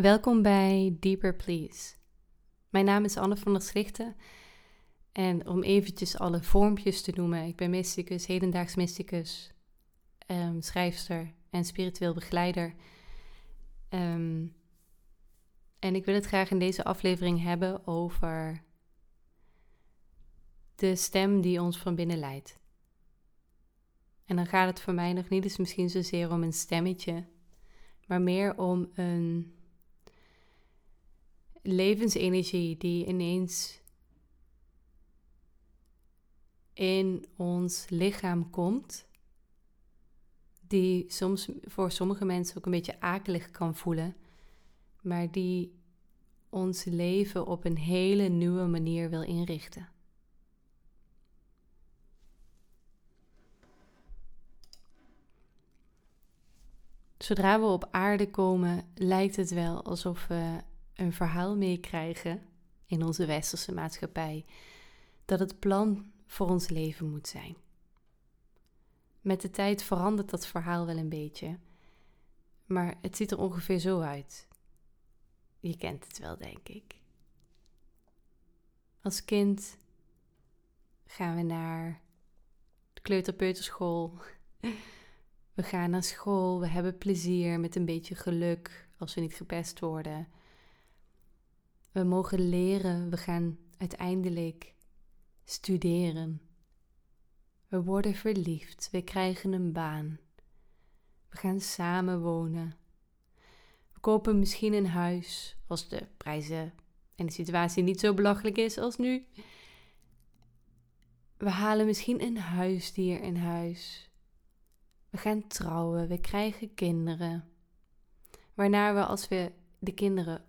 Welkom bij Deeper Please. Mijn naam is Anne van der Slichten. En om eventjes alle vormpjes te noemen, ik ben mysticus, hedendaags mysticus, um, schrijfster en spiritueel begeleider. Ehm, en ik wil het graag in deze aflevering hebben over de stem die ons van binnen leidt. En dan gaat het voor mij nog niet eens misschien zozeer om een stemmetje, maar meer om een levensenergie die ineens in ons lichaam komt, die soms voor sommige mensen ook een beetje akelig kan voelen, maar die ons leven op een hele nieuwe manier wil inrichten. Zodra we op aarde komen, lijkt het wel alsof we een verhaal meekrijgen in onze westerse maatschappij dat het plan voor ons leven moet zijn. Met de tijd verandert dat verhaal wel een beetje, maar het ziet er ongeveer zo uit. Je kent het wel, denk ik. Als kind gaan we naar de kleuterpeuterschool. We gaan naar school, we hebben plezier met een beetje geluk als we niet gepest worden. We mogen leren, we gaan uiteindelijk studeren. We worden verliefd, we krijgen een baan. We gaan samen wonen. We kopen misschien een huis als de prijzen en de situatie niet zo belachelijk is als nu. We halen misschien een huisdier in huis. We gaan trouwen, we krijgen kinderen. Waarna we als we de kinderen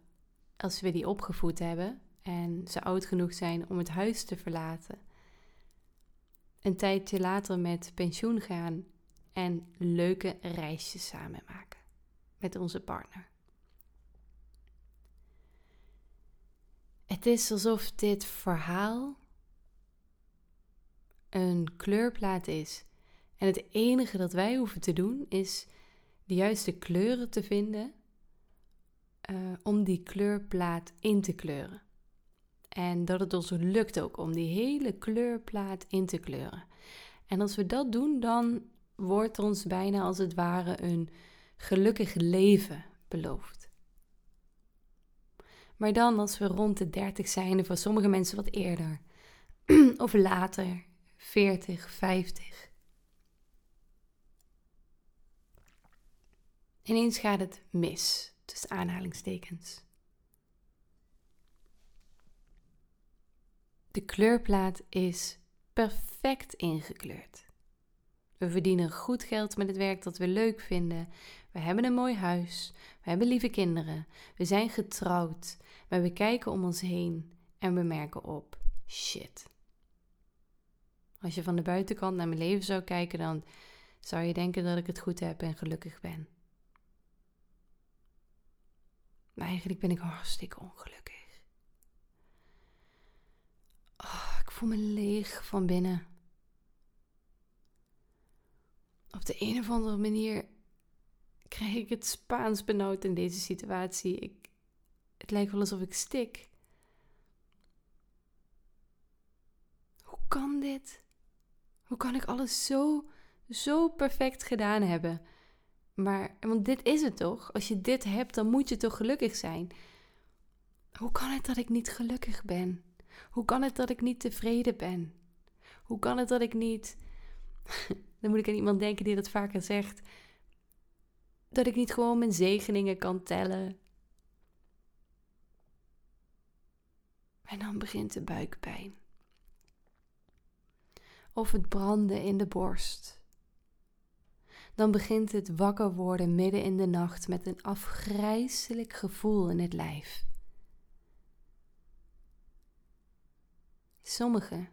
als we die opgevoed hebben en ze oud genoeg zijn om het huis te verlaten, een tijdje later met pensioen gaan en leuke reisjes samen maken met onze partner. Het is alsof dit verhaal een kleurplaat is. En het enige dat wij hoeven te doen is de juiste kleuren te vinden uh, om die kleurplaat in te kleuren. En dat het ons lukt ook om die hele kleurplaat in te kleuren. En als we dat doen, dan wordt ons bijna als het ware een gelukkig leven beloofd. Maar dan als we rond de 30 zijn, of voor sommige mensen wat eerder, of later, 40, 50. Ineens gaat het mis tussen aanhalingstekens. De kleurplaat is perfect ingekleurd. We verdienen goed geld met het werk dat we leuk vinden. We hebben een mooi huis. We hebben lieve kinderen. We zijn getrouwd. Maar we kijken om ons heen en we merken op: shit. Als je van de buitenkant naar mijn leven zou kijken, dan zou je denken dat ik het goed heb en gelukkig ben. Eigenlijk ben ik hartstikke ongelukkig. Oh, ik voel me leeg van binnen. Op de een of andere manier krijg ik het Spaans benauwd in deze situatie. Ik, het lijkt wel alsof ik stik. Hoe kan dit? Hoe kan ik alles zo, zo perfect gedaan hebben? Maar, want dit is het toch? Als je dit hebt, dan moet je toch gelukkig zijn? Hoe kan het dat ik niet gelukkig ben? Hoe kan het dat ik niet tevreden ben? Hoe kan het dat ik niet. dan moet ik aan iemand denken die dat vaker zegt. Dat ik niet gewoon mijn zegeningen kan tellen. En dan begint de buikpijn. Of het branden in de borst dan begint het wakker worden midden in de nacht met een afgrijselijk gevoel in het lijf. Sommigen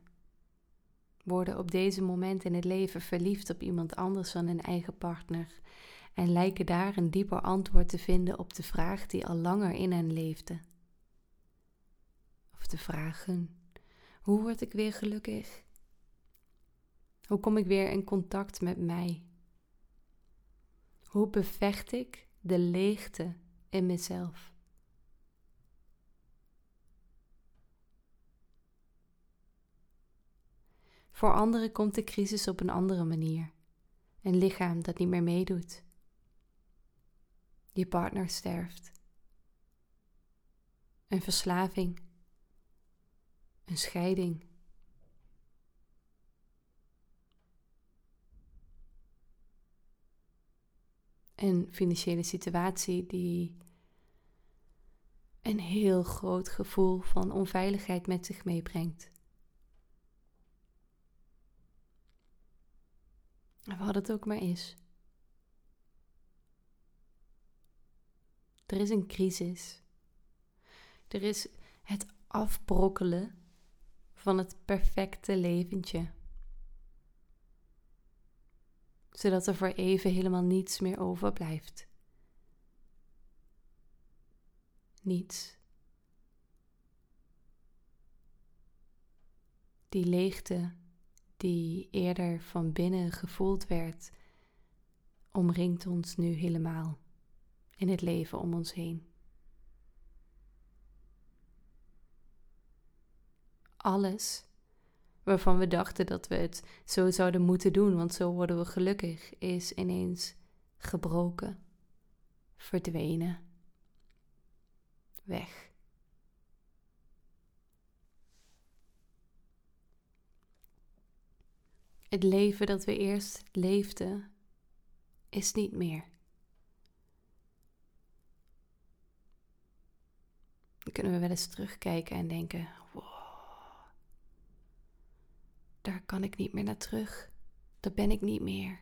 worden op deze moment in het leven verliefd op iemand anders dan hun eigen partner en lijken daar een dieper antwoord te vinden op de vraag die al langer in hen leefde. Of de vragen: hoe word ik weer gelukkig? Hoe kom ik weer in contact met mij? Hoe bevecht ik de leegte in mezelf? Voor anderen komt de crisis op een andere manier. Een lichaam dat niet meer meedoet. Je partner sterft. Een verslaving. Een scheiding. Een financiële situatie die een heel groot gevoel van onveiligheid met zich meebrengt. Wat het ook maar is. Er is een crisis. Er is het afbrokkelen van het perfecte leventje. Zodat er voor even helemaal niets meer overblijft. Niets. Die leegte die eerder van binnen gevoeld werd, omringt ons nu helemaal in het leven om ons heen. Alles waarvan we dachten dat we het zo zouden moeten doen, want zo worden we gelukkig, is ineens gebroken, verdwenen, weg. Het leven dat we eerst leefden, is niet meer. Dan kunnen we wel eens terugkijken en denken: daar kan ik niet meer naar terug. Dat ben ik niet meer.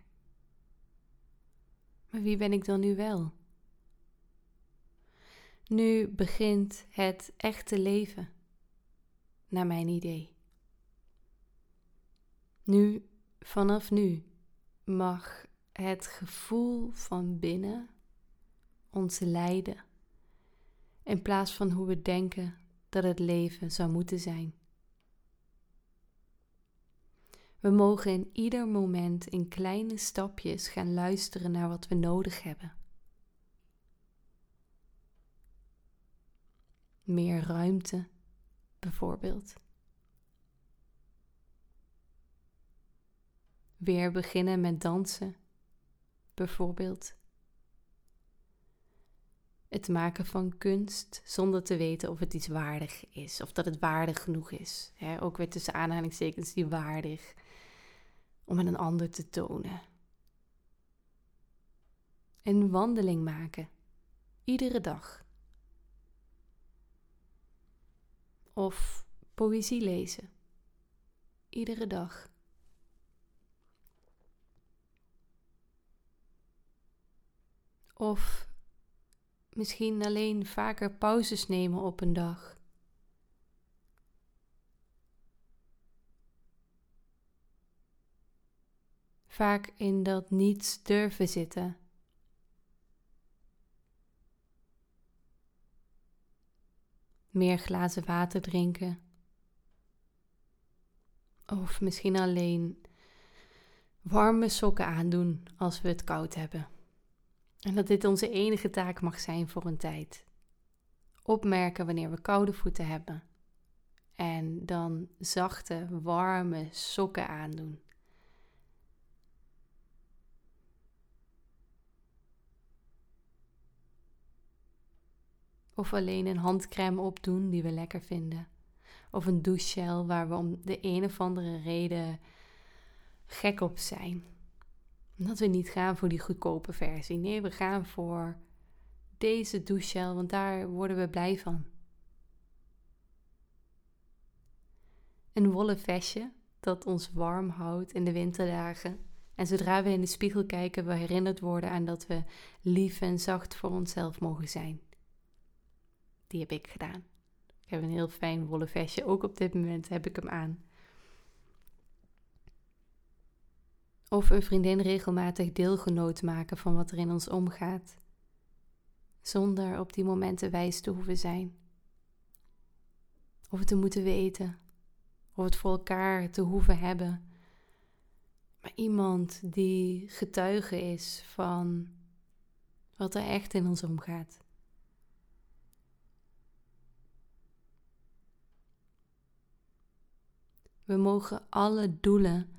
Maar wie ben ik dan nu wel? Nu begint het echte leven, naar mijn idee. Nu Vanaf nu mag het gevoel van binnen ons leiden in plaats van hoe we denken dat het leven zou moeten zijn. We mogen in ieder moment in kleine stapjes gaan luisteren naar wat we nodig hebben. Meer ruimte, bijvoorbeeld. weer beginnen met dansen, bijvoorbeeld. Het maken van kunst zonder te weten of het iets waardig is, of dat het waardig genoeg is. ook weer tussen aanhalingstekens die waardig, om aan een ander te tonen. Een wandeling maken, iedere dag. Of poëzie lezen, iedere dag. Of misschien alleen vaker pauzes nemen op een dag. Vaak in dat niets durven zitten. Meer glazen water drinken. Of misschien alleen warme sokken aandoen als we het koud hebben. En dat dit onze enige taak mag zijn voor een tijd. Opmerken wanneer we koude voeten hebben. En dan zachte, warme sokken aandoen. Of alleen een handcrème opdoen die we lekker vinden. Of een douchegel waar we om de een of andere reden gek op zijn. Dat we niet gaan voor die goedkope versie. Nee, we gaan voor deze douchegel, want daar worden we blij van. Een wollen vestje dat ons warm houdt in de winterdagen. En zodra we in de spiegel kijken, we herinnerd worden aan dat we lief en zacht voor onszelf mogen zijn. Die heb ik gedaan. Ik heb een heel fijn wollen vestje. Ook op dit moment heb ik hem aan. Of een vriendin regelmatig deelgenoot maken van wat er in ons omgaat, zonder op die momenten wijs te hoeven zijn. Of het te moeten weten, of het voor elkaar te hoeven hebben. Maar iemand die getuige is van wat er echt in ons omgaat. We mogen alle doelen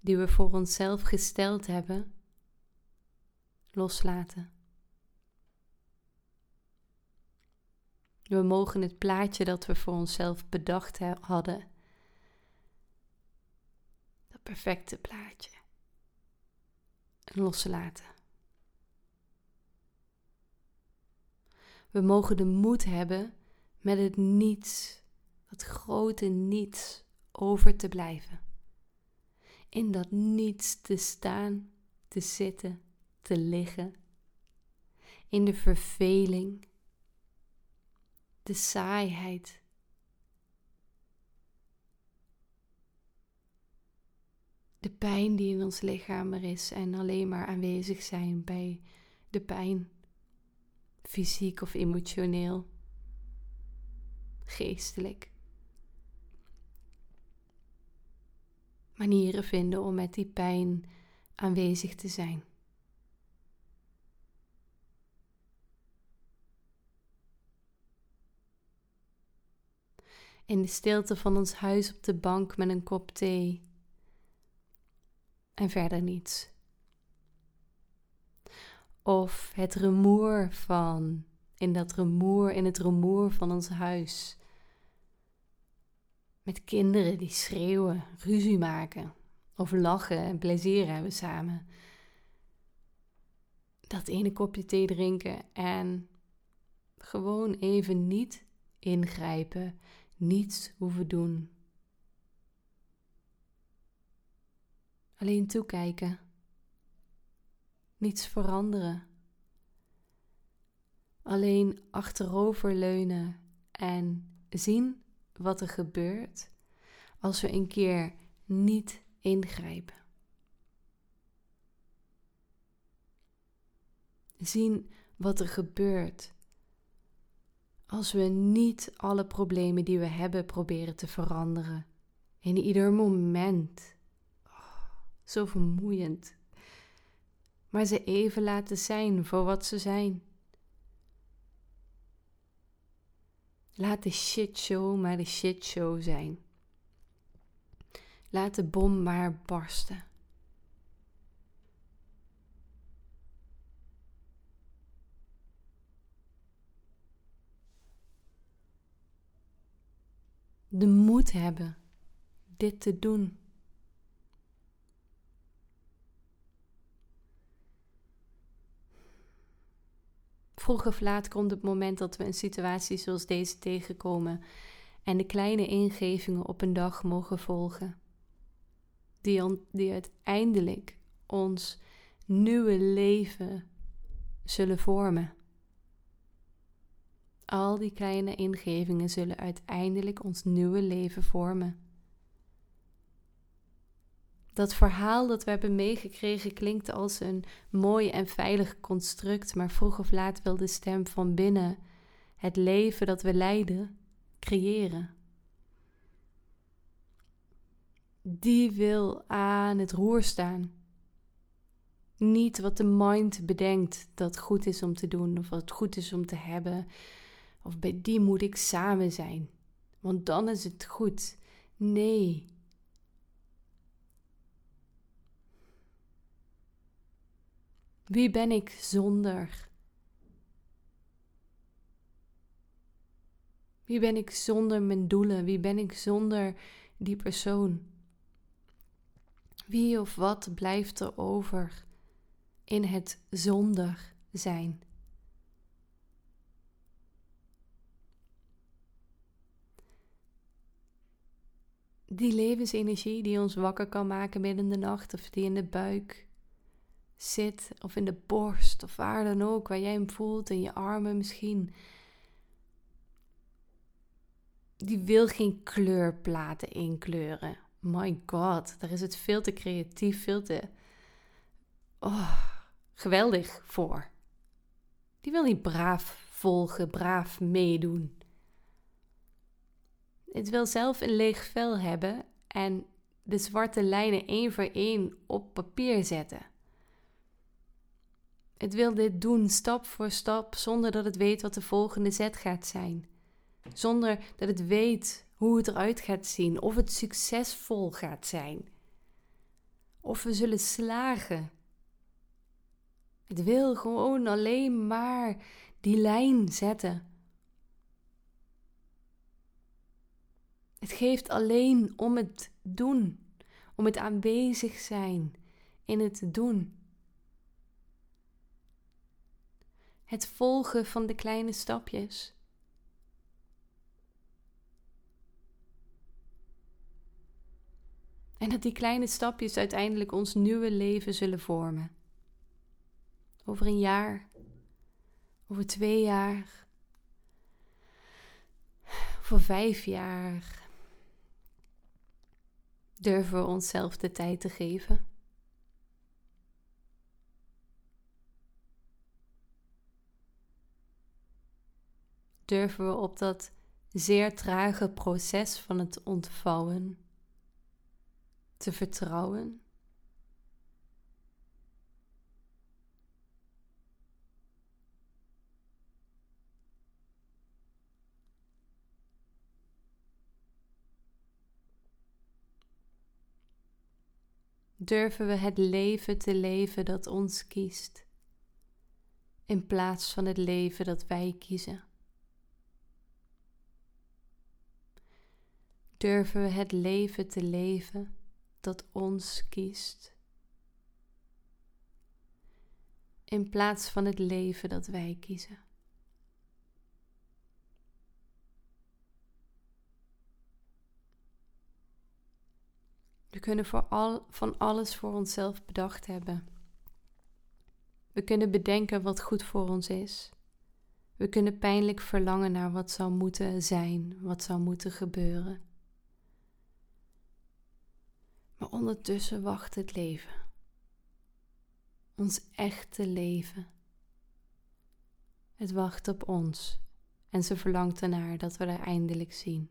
die we voor onszelf gesteld hebben loslaten. We mogen het plaatje dat we voor onszelf bedacht hadden, dat perfecte plaatje, loslaten. We mogen de moed hebben met het niets, dat grote niets, over te blijven. In dat niets te staan, te zitten, te liggen. In de verveling, de saaiheid. De pijn die in ons lichaam er is en alleen maar aanwezig zijn bij de pijn, fysiek of emotioneel, geestelijk. Manieren vinden om met die pijn aanwezig te zijn. in de stilte van ons huis op de bank met een kop thee. En verder niets. Of het rumoer van, in dat rumoer, in het rumoer van ons huis. Met kinderen die schreeuwen, ruzie maken, of lachen en plezier hebben samen. Dat ene kopje thee drinken en gewoon even niet ingrijpen, niets hoeven doen. Alleen toekijken. Niets veranderen. Alleen achteroverleunen en zien wat er gebeurt als we een keer niet ingrijpen. Zien wat er gebeurt als we niet alle problemen die we hebben proberen te veranderen. In ieder moment. Oh, zo vermoeiend. Maar ze even laten zijn voor wat ze zijn. Laat de shitshow maar de shitshow zijn. Laat de bom maar barsten. de moed hebben dit te doen. Vroeg of laat komt het moment dat we een situatie zoals deze tegenkomen en de kleine ingevingen op een dag mogen volgen, die, die uiteindelijk ons nieuwe leven zullen vormen. Al die kleine ingevingen zullen uiteindelijk ons nieuwe leven vormen. Dat verhaal dat we hebben meegekregen klinkt als een mooi en veilig construct, maar vroeg of laat wil de stem van binnen het leven dat we leiden creëren. Die wil aan het roer staan. Niet wat de mind bedenkt dat goed is om te doen of wat goed is om te hebben, of bij die moet ik samen zijn, want dan is het goed. Nee. Wie ben ik zonder? Wie ben ik zonder mijn doelen? Wie ben ik zonder die persoon? Wie of wat blijft er over in het zonder zijn? die levensenergie die ons wakker kan maken midden in de nacht, of die in de buik zit, of in de borst, of waar dan ook, waar jij hem voelt, in je armen misschien. Die wil geen kleurplaten inkleuren. My god, daar is het veel te creatief, veel te oh, geweldig voor. Die wil niet braaf volgen, braaf meedoen. Het wil zelf een leeg vel hebben en de zwarte lijnen één voor één op papier zetten. Het wil dit doen stap voor stap zonder dat het weet wat de volgende zet gaat zijn. Zonder dat het weet hoe het eruit gaat zien, of het succesvol gaat zijn, of we zullen slagen. Het wil gewoon alleen maar die lijn zetten. Het geeft alleen om het doen, om het aanwezig zijn in het doen. Het volgen van de kleine stapjes. En dat die kleine stapjes uiteindelijk ons nieuwe leven zullen vormen. Over een jaar, over twee jaar, voor vijf jaar. Durven we onszelf de tijd te geven? Durven we op dat zeer trage proces van het ontvouwen te vertrouwen. Durven we het leven te leven dat ons kiest, in plaats van het leven dat wij kiezen? Durven we het leven te leven dat ons kiest. In plaats van het leven dat wij kiezen. We kunnen voor al, van alles voor onszelf bedacht hebben. We kunnen bedenken wat goed voor ons is. We kunnen pijnlijk verlangen naar wat zou moeten zijn, wat zou moeten gebeuren. Maar ondertussen wacht het leven. Ons echte leven. Het wacht op ons en ze verlangt ernaar dat we er eindelijk zien.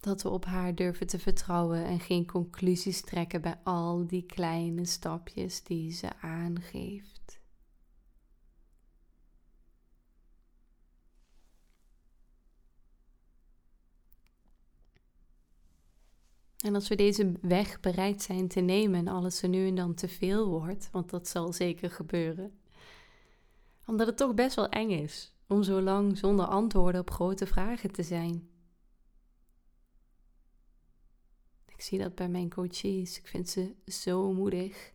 Dat we op haar durven te vertrouwen en geen conclusies trekken bij al die kleine stapjes die ze aangeeft. En als we deze weg bereid zijn te nemen en alles er nu en dan te veel wordt, want dat zal zeker gebeuren, omdat het toch best wel eng is om zo lang zonder antwoorden op grote vragen te zijn. Ik zie dat bij mijn coaches, ik vind ze zo moedig.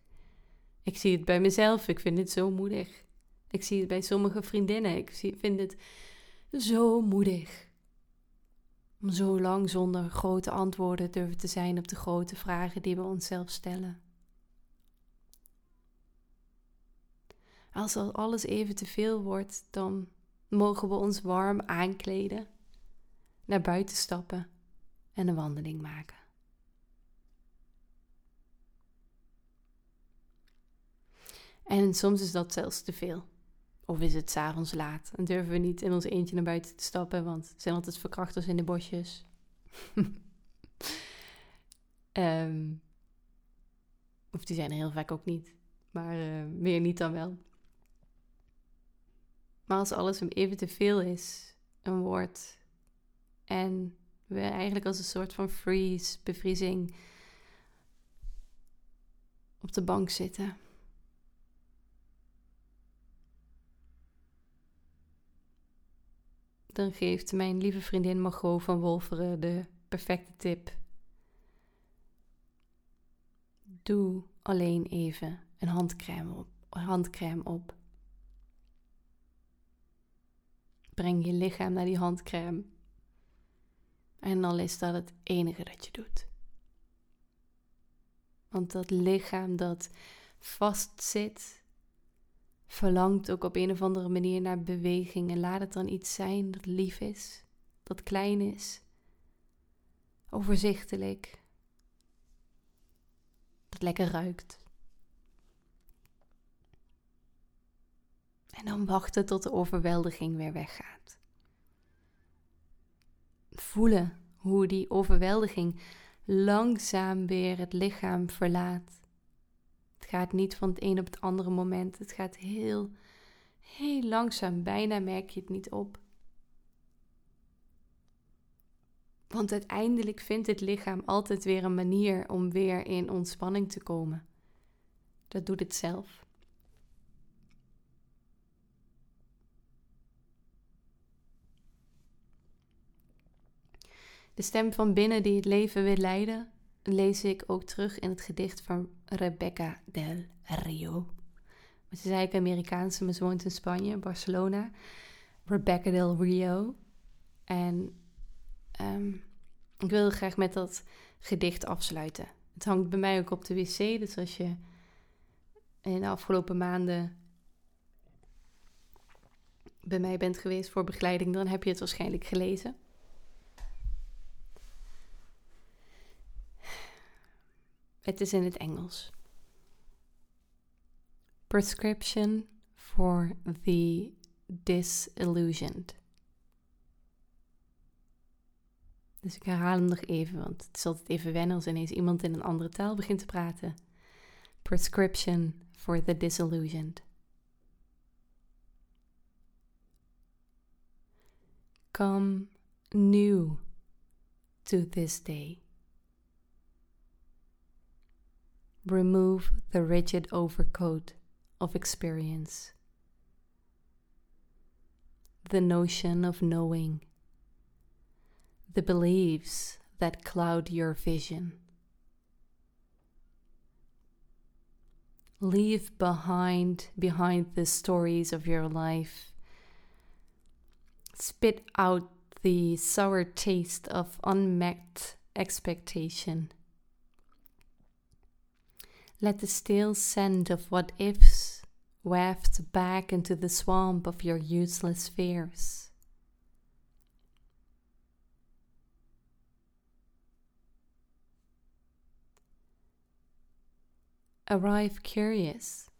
Ik zie het bij mezelf, ik vind het zo moedig. Ik zie het bij sommige vriendinnen, ik vind het zo moedig. Om zo lang zonder grote antwoorden durven te zijn op de grote vragen die we onszelf stellen. Als alles even te veel wordt, dan mogen we ons warm aankleden, naar buiten stappen en een wandeling maken. En soms is dat zelfs te veel. Of is het s'avonds laat en durven we niet in ons eentje naar buiten te stappen, want er zijn altijd verkrachters in de bosjes. um, of die zijn er heel vaak ook niet, maar uh, meer niet dan wel. Maar als alles even te veel is, een woord, en we eigenlijk als een soort van freeze, bevriezing, op de bank zitten dan geeft mijn lieve vriendin Margot van Wolveren de perfecte tip. Doe alleen even een handcrème op. Handcrème op. Breng je lichaam naar die handcrème. En dan is dat het enige dat je doet. Want dat lichaam dat vastzit, verlangt ook op een of andere manier naar beweging. En laat het dan iets zijn dat lief is, dat klein is, overzichtelijk, dat lekker ruikt. En dan wachten tot de overweldiging weer weggaat. Voelen hoe die overweldiging langzaam weer het lichaam verlaat. Het gaat niet van het een op het andere moment. Het gaat heel, Heel langzaam, bijna merk je het niet op. Want uiteindelijk vindt het lichaam altijd weer een manier om weer in ontspanning te komen. Dat doet het zelf. De stem van binnen die het leven wil leiden, lees ik ook terug in het gedicht van Rebecca del Rio. Ze is eigenlijk Amerikaanse, maar ze woont in Spanje, Barcelona. Rebecca del Rio. En um, ik wil graag met dat gedicht afsluiten. Het hangt bij mij ook op de wc, dus als je in de afgelopen maanden bij mij bent geweest voor begeleiding, dan heb je het waarschijnlijk gelezen. Het is in het Engels. Prescription for the disillusioned. Dus ik herhaal hem nog even, want het is altijd even wennen als ineens iemand in een andere taal begint te praten. Prescription for the disillusioned. Come new to this day. Remove the rigid overcoat of experience. The notion of knowing the beliefs that cloud your vision. Leave behind behind the stories of your life. Spit out the sour taste of unmet expectation. Let the stale scent of what ifs waft back into the swamp of your useless fears. arrive curious,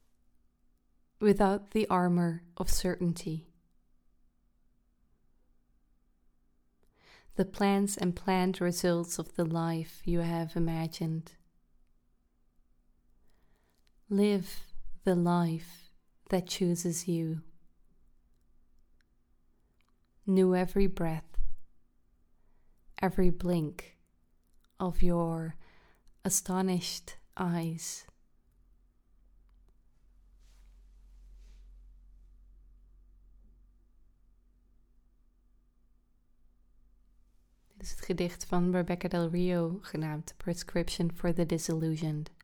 without the armor of certainty. The plans and planned results of the life you have imagined. Live the life that chooses you. Knew every breath, every blink of your astonished eyes. is het gedicht van Rebecca Del Rio genaamd Prescription for the Disillusioned.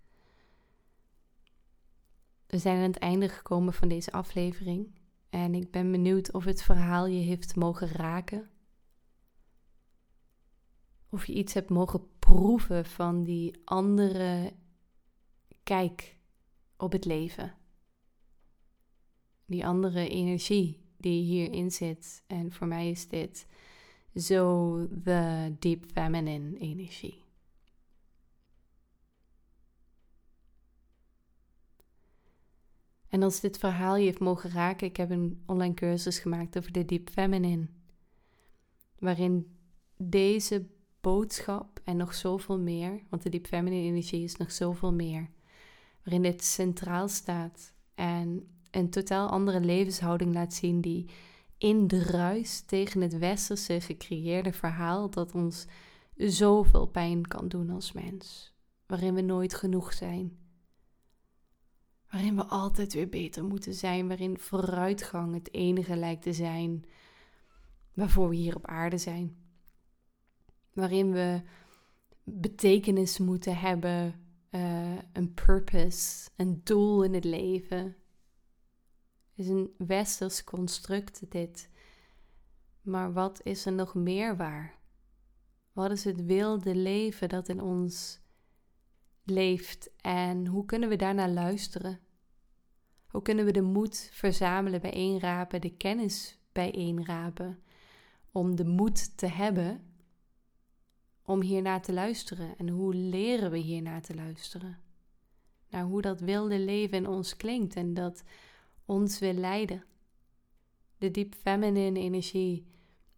We zijn aan het einde gekomen van deze aflevering en ik ben benieuwd of het verhaal je heeft mogen raken. Of je iets hebt mogen proeven van die andere kijk op het leven. Die andere energie die hierin zit. En voor mij is dit zo de deep feminine energie. En als dit verhaal je heeft mogen raken, ik heb een online cursus gemaakt over de deep feminine, waarin deze boodschap en nog zoveel meer, want de deep feminine energie is nog zoveel meer, waarin dit centraal staat en een totaal andere levenshouding laat zien die in de ruis tegen het westerse gecreëerde verhaal dat ons zoveel pijn kan doen als mens, waarin we nooit genoeg zijn, waarin we altijd weer beter moeten zijn, waarin vooruitgang het enige lijkt te zijn waarvoor we hier op aarde zijn, waarin we betekenis moeten hebben, uh, een purpose, een doel in het leven is een westers construct dit. Maar wat is er nog meer waar? Wat is het wilde leven dat in ons leeft en hoe kunnen we daarnaar luisteren? Hoe kunnen we de moed verzamelen, bijeenrapen, de kennis bijeenrapen, om de moed te hebben om hiernaar te luisteren? En hoe leren we hiernaar te luisteren? Naar hoe dat wilde leven in ons klinkt en dat ons wil leiden. De diep feminine energie.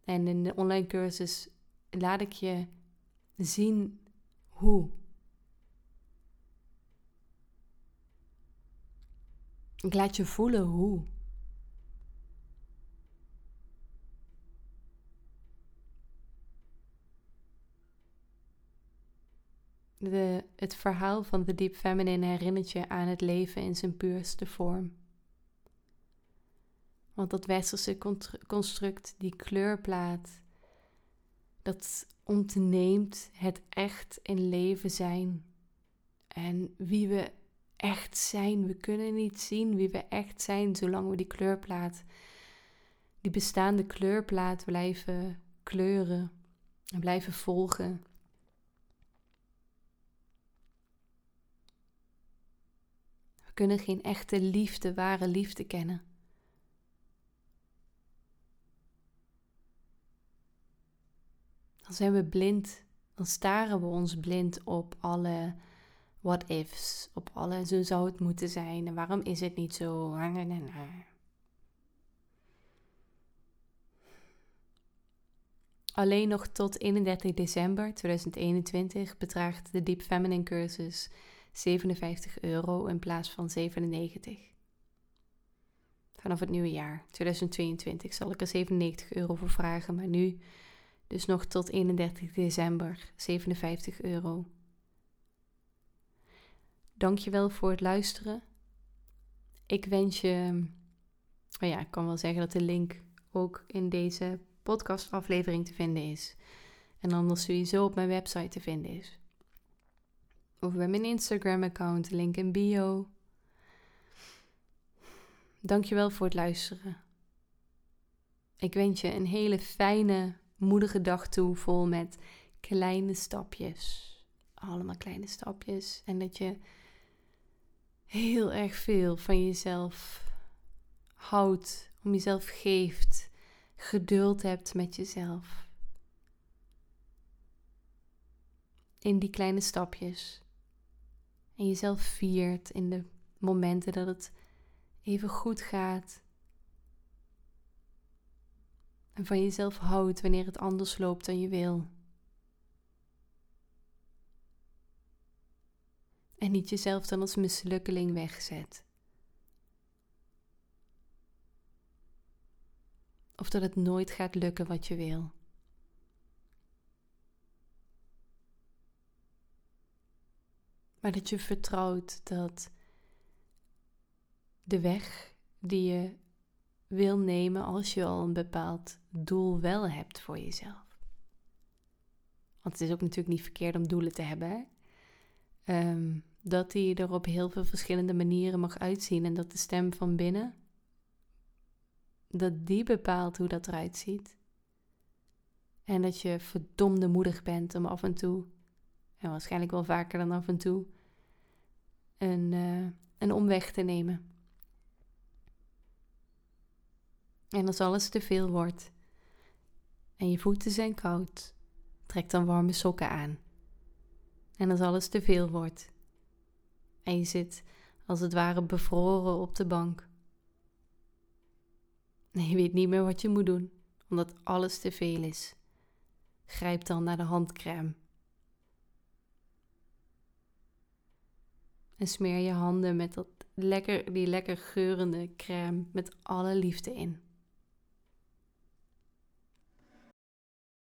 En in de online cursus laat ik je zien hoe. Ik laat je voelen hoe. De, het verhaal van de Deep Feminine herinnert je aan het leven in zijn puurste vorm. Want dat westerse construct, die kleurplaat, dat ontneemt het echt in leven zijn en wie we echt zijn. We kunnen niet zien wie we echt zijn zolang we die kleurplaat, die bestaande kleurplaat blijven kleuren en blijven volgen. We kunnen geen echte liefde, ware liefde kennen. Dan zijn we blind, dan staren we ons blind op alle what ifs, op alle zo zou het moeten zijn en waarom is het niet zo. Alleen nog tot 31 december 2021 bedraagt de Deep Feminine cursus 57 euro in plaats van 97. Vanaf het nieuwe jaar 2022 zal ik er 97 euro voor vragen, maar nu dus nog tot 31 december 57 euro. Dankjewel voor het luisteren. Ik wens je, oh ja, ik kan wel zeggen dat de link ook in deze podcastaflevering te vinden is. En anders sowieso op mijn website te vinden is. Of bij mijn Instagram-account, link in bio. Dankjewel voor het luisteren. Ik wens je een hele fijne, moedige dag toe, vol met kleine stapjes. Allemaal kleine stapjes. En dat je heel erg veel van jezelf houdt, om jezelf geeft, geduld hebt met jezelf. In die kleine stapjes. En jezelf viert in de momenten dat het even goed gaat. En van jezelf houdt wanneer het anders loopt dan je wil. En niet jezelf dan als mislukkeling wegzet. Of dat het nooit gaat lukken wat je wil. Maar dat je vertrouwt dat de weg die je wil nemen als je al een bepaald doel wel hebt voor jezelf. Want het is ook natuurlijk niet verkeerd om doelen te hebben. Hè? Dat die er op heel veel verschillende manieren mag uitzien en dat de stem van binnen, dat die bepaalt hoe dat eruit ziet. En dat je verdomde moedig bent om af en toe, en waarschijnlijk wel vaker dan af en toe, een, uh, een omweg te nemen. En als alles te veel wordt en je voeten zijn koud, trek dan warme sokken aan. En als alles te veel wordt en je zit als het ware bevroren op de bank. En je weet niet meer wat je moet doen, omdat alles te veel is. Grijp dan naar de handcrème. En smeer je handen met dat lekker, die lekker geurende crème met alle liefde in.